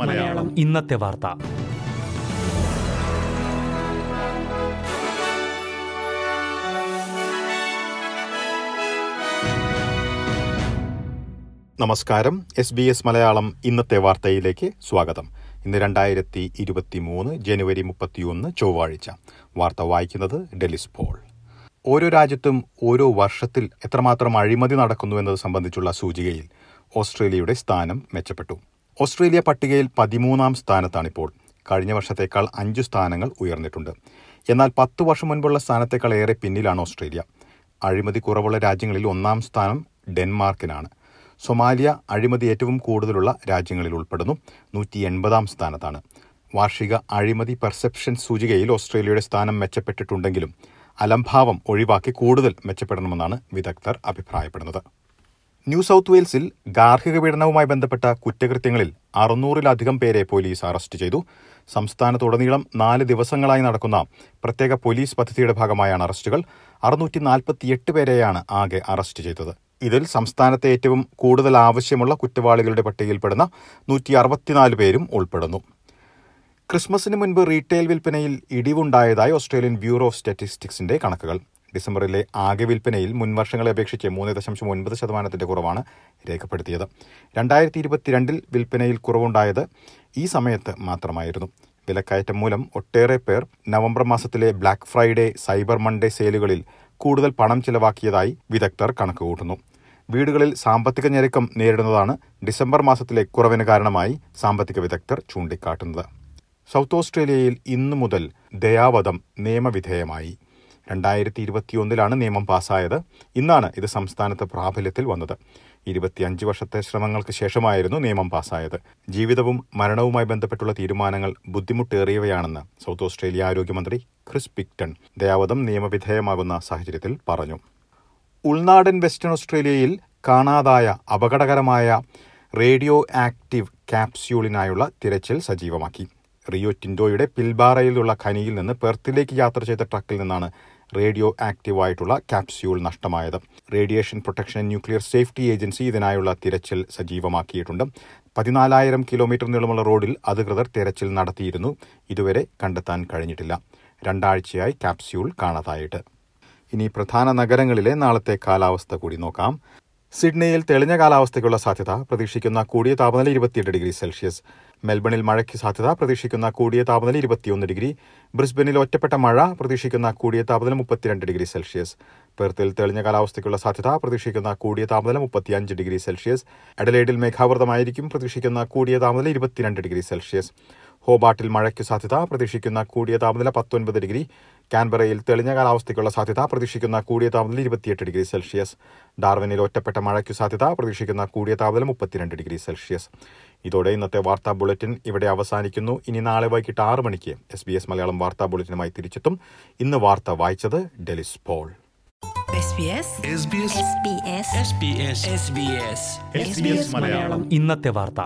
മലയാളം. ഇന്നത്തെ വാർത്ത. നമസ്കാരം. എസ് ബി എസ് മലയാളം ഇന്നത്തെ വാർത്തയിലേക്ക് സ്വാഗതം. ഇന്ന് രണ്ടായിരത്തി ഇരുപത്തി മൂന്ന് ജനുവരി മുപ്പത്തിയൊന്ന് ചൊവ്വാഴ്ച. വാർത്ത വായിക്കുന്നത് ഡെലിസ് പോൾ. ഓരോ രാജ്യത്തും ഓരോ വർഷത്തിൽ എത്രമാത്രം അഴിമതി നടക്കുന്നു എന്നത് സംബന്ധിച്ചുള്ള സൂചികയിൽ ഓസ്ട്രേലിയയുടെ സ്ഥാനം മെച്ചപ്പെട്ടു. ഓസ്ട്രേലിയ പട്ടികയിൽ പതിമൂന്നാം സ്ഥാനത്താണിപ്പോൾ. കഴിഞ്ഞ വർഷത്തേക്കാൾ അഞ്ചു സ്ഥാനങ്ങൾ ഉയർന്നിട്ടുണ്ട്. എന്നാൽ പത്തു വർഷം മുൻപുള്ള സ്ഥാനത്തേക്കാൾ ഏറെ പിന്നിലാണ് ഓസ്ട്രേലിയ. അഴിമതി കുറവുള്ള രാജ്യങ്ങളിൽ ഒന്നാം സ്ഥാനം ഡെൻമാർക്കിനാണ്. സൊമാലിയ അഴിമതി ഏറ്റവും കൂടുതലുള്ള രാജ്യങ്ങളിൽ ഉൾപ്പെടുന്നു. നൂറ്റി എൺപതാം സ്ഥാനത്താണ്. വാർഷിക അഴിമതി പെർസെപ്ഷൻ സൂചികയിൽ ഓസ്ട്രേലിയയുടെ സ്ഥാനം മെച്ചപ്പെട്ടിട്ടുണ്ടെങ്കിലും അലംഭാവം ഒഴിവാക്കി കൂടുതൽ മെച്ചപ്പെടണമെന്നാണ് വിദഗ്ധർ അഭിപ്രായപ്പെടുന്നത്. ന്യൂ സൗത്ത് വെയിൽസിൽ ഗാർഹിക പീഡനവുമായി ബന്ധപ്പെട്ട കുറ്റകൃത്യങ്ങളിൽ അറുന്നൂറിലധികം പേരെ പോലീസ് അറസ്റ്റ് ചെയ്തു. സംസ്ഥാനത്തുടനീളം നാല് ദിവസങ്ങളായി നടക്കുന്ന പ്രത്യേക പോലീസ് പദ്ധതിയുടെ ഭാഗമായാണ് അറസ്റ്റുകൾ. അറുന്നൂറ്റി നാൽപ്പത്തിയെട്ട് പേരെയാണ് ആകെ അറസ്റ്റ് ചെയ്തത്. ഇതിൽ സംസ്ഥാനത്തെ ഏറ്റവും കൂടുതൽ ആവശ്യമുള്ള കുറ്റവാളികളുടെ പട്ടികയിൽപ്പെടുന്ന നൂറ്റി അറുപത്തിനാല് പേരും ഉൾപ്പെടുന്നു. ക്രിസ്മസിന് മുൻപ് റീറ്റെയിൽ വിൽപ്പനയിൽ ഇടിവുണ്ടായതായി ഓസ്ട്രേലിയൻ ബ്യൂറോ ഓഫ് സ്റ്റാറ്റിസ്റ്റിക്സിന്റെ കണക്കുകൾ. ഡിസംബറിലെ ആകെ വിൽപ്പനയിൽ മുൻവർഷങ്ങളെ അപേക്ഷിച്ച് മൂന്ന് ദശാംശം ഒൻപത് ശതമാനത്തിന്റെ കുറവാണ് രേഖപ്പെടുത്തിയത്. രണ്ടായിരത്തി ഇരുപത്തിരണ്ടിൽ വിൽപ്പനയിൽ കുറവുണ്ടായത് ഈ സമയത്ത് മാത്രമായിരുന്നു. വിലക്കയറ്റം മൂലം ഒട്ടേറെ പേർ നവംബർ മാസത്തിലെ ബ്ലാക്ക് ഫ്രൈഡേ സൈബർ മൺഡേ സെയിലുകളിൽ കൂടുതൽ പണം ചിലവാക്കിയതായി വിദഗ്ധർ കണക്കുകൂട്ടുന്നു. വീടുകളിൽ സാമ്പത്തിക ഞെരുക്കം നേരിടുന്നതാണ് ഡിസംബർ മാസത്തിലെ കുറവിന് കാരണമായി സാമ്പത്തിക വിദഗ്ധർ ചൂണ്ടിക്കാട്ടുന്നത്. സൗത്ത് ഓസ്ട്രേലിയയിൽ ഇന്നു മുതൽ ദയാവധം നിയമവിധേയമായി. രണ്ടായിരത്തി ഇരുപത്തിയൊന്നിലാണ് നിയമം പാസ്സായത് ഇന്നാണ് ഇത് സംസ്ഥാനത്ത് പ്രാബല്യത്തിൽ വന്നത്. ഇരുപത്തിയഞ്ച് വർഷത്തെ ശ്രമങ്ങൾക്ക് ശേഷമായിരുന്നു നിയമം പാസ്സായത് ജീവിതവും മരണവുമായി ബന്ധപ്പെട്ടുള്ള തീരുമാനങ്ങൾ ബുദ്ധിമുട്ടേറിയവയാണെന്ന് സൗത്ത് ഓസ്ട്രേലിയ ആരോഗ്യമന്ത്രി ക്രിസ് പിക്ടൺ ദയാവധം നിയമവിധേയമാകുന്ന സാഹചര്യത്തിൽ പറഞ്ഞു. ഉൾനാടൻ വെസ്റ്റേൺ ഓസ്ട്രേലിയയിൽ കാണാതായ അപകടകരമായ റേഡിയോ ആക്റ്റീവ് ക്യാപ്സ്യൂളിനായുള്ള തിരച്ചിൽ സജീവമാക്കി. റിയോ ടിൻഡോയുടെ പിൽബാറയിലുള്ള ഖനിയിൽ നിന്ന് പെർത്തിലേക്ക് യാത്ര ചെയ്ത ട്രക്കിൽ നിന്നാണ് റേഡിയോ ആക്റ്റീവായിട്ടുള്ള ക്യാപ്സ്യൂൾ നഷ്ടമായത്. Radiation protection nuclear safety agency ഇതിനായുള്ള തിരച്ചിൽ സജീവമാക്കിയിട്ടുണ്ട്. പതിനാലായിരം കിലോമീറ്റർ നീളമുള്ള റോഡിൽ അധികൃതർ തിരച്ചിൽ നടത്തിയിരുന്നു. ഇതുവരെ കണ്ടെത്താൻ കഴിഞ്ഞിട്ടില്ല. രണ്ടാഴ്ചയായി ക്യാപ്സ്യൂൾ കാണാതായിട്ട്. ഇനി പ്രധാന നഗരങ്ങളിലെ നാളത്തെ കാലാവസ്ഥ കൂടി നോക്കാം. സിഡ്നിയിൽ തെളിഞ്ഞ കാലാവസ്ഥയ്ക്കുള്ള സാധ്യത പ്രതീക്ഷിക്കുന്ന കൂടിയ താപനില ഇരുപത്തിയെട്ട് ഡിഗ്രി സെൽഷ്യസ്. മെൽബണിൽ മഴയ്ക്ക് സാധ്യത പ്രതീക്ഷിക്കുന്ന കൂടിയ താപനില ഇരുപത്തിയൊന്ന് ഡിഗ്രി. ബ്രിസ്ബനിൽ ഒറ്റപ്പെട്ട മഴ പ്രതീക്ഷിക്കുന്ന കൂടിയ താപനില മുപ്പത്തിരണ്ട് ഡിഗ്രി സെൽഷ്യസ്. പെർത്തിൽ തെളിഞ്ഞ കാലാവസ്ഥയ്ക്കുള്ള സാധ്യത പ്രതീക്ഷിക്കുന്ന കൂടിയ താപനില മുപ്പത്തിയഞ്ച് ഡിഗ്രി സെൽഷ്യസ്. എഡലേഡിൽ മേഘാവൃതമായിരിക്കും പ്രതീക്ഷിക്കുന്ന കൂടിയ താപനില ഇരുപത്തിരണ്ട് ഡിഗ്രി സെൽഷ്യസ്. ഹോബാട്ടിൽ മഴയ്ക്ക് സാധ്യത പ്രതീക്ഷിക്കുന്ന കൂടിയ താപനില പത്തൊൻപത് ഡിഗ്രി. കാൻബറയിൽ തെളിഞ്ഞ കാലാവസ്ഥയ്ക്കുള്ള സാധ്യത പ്രതീക്ഷിക്കുന്ന കൂടിയ താപനില ഇരുപത്തിയെട്ട് ഡിഗ്രി സെൽഷ്യസ്. ഡാർവിനിൽ ഒറ്റപ്പെട്ട മഴയ്ക്കു സാധ്യത പ്രതീക്ഷിക്കുന്ന കൂടിയ താപനില മുപ്പത്തിരണ്ട് ഡിഗ്രി സെൽഷ്യസ്. ഇതോടെ ഇന്നത്തെ വാർത്താ ബുള്ളറ്റിൻ ഇവിടെ അവസാനിക്കുന്നു. ഇനി നാളെ വൈകിട്ട് ആറ് മണിക്ക് എസ് ബി എസ് മലയാളം വാർത്താ ബുള്ളറ്റിനുമായി തിരിച്ചെത്തും. ഇന്ന് വാർത്ത വായിച്ചത് ഡെലിസ് പോൾ. മലയാളം. ഇന്നത്തെ വാർത്ത.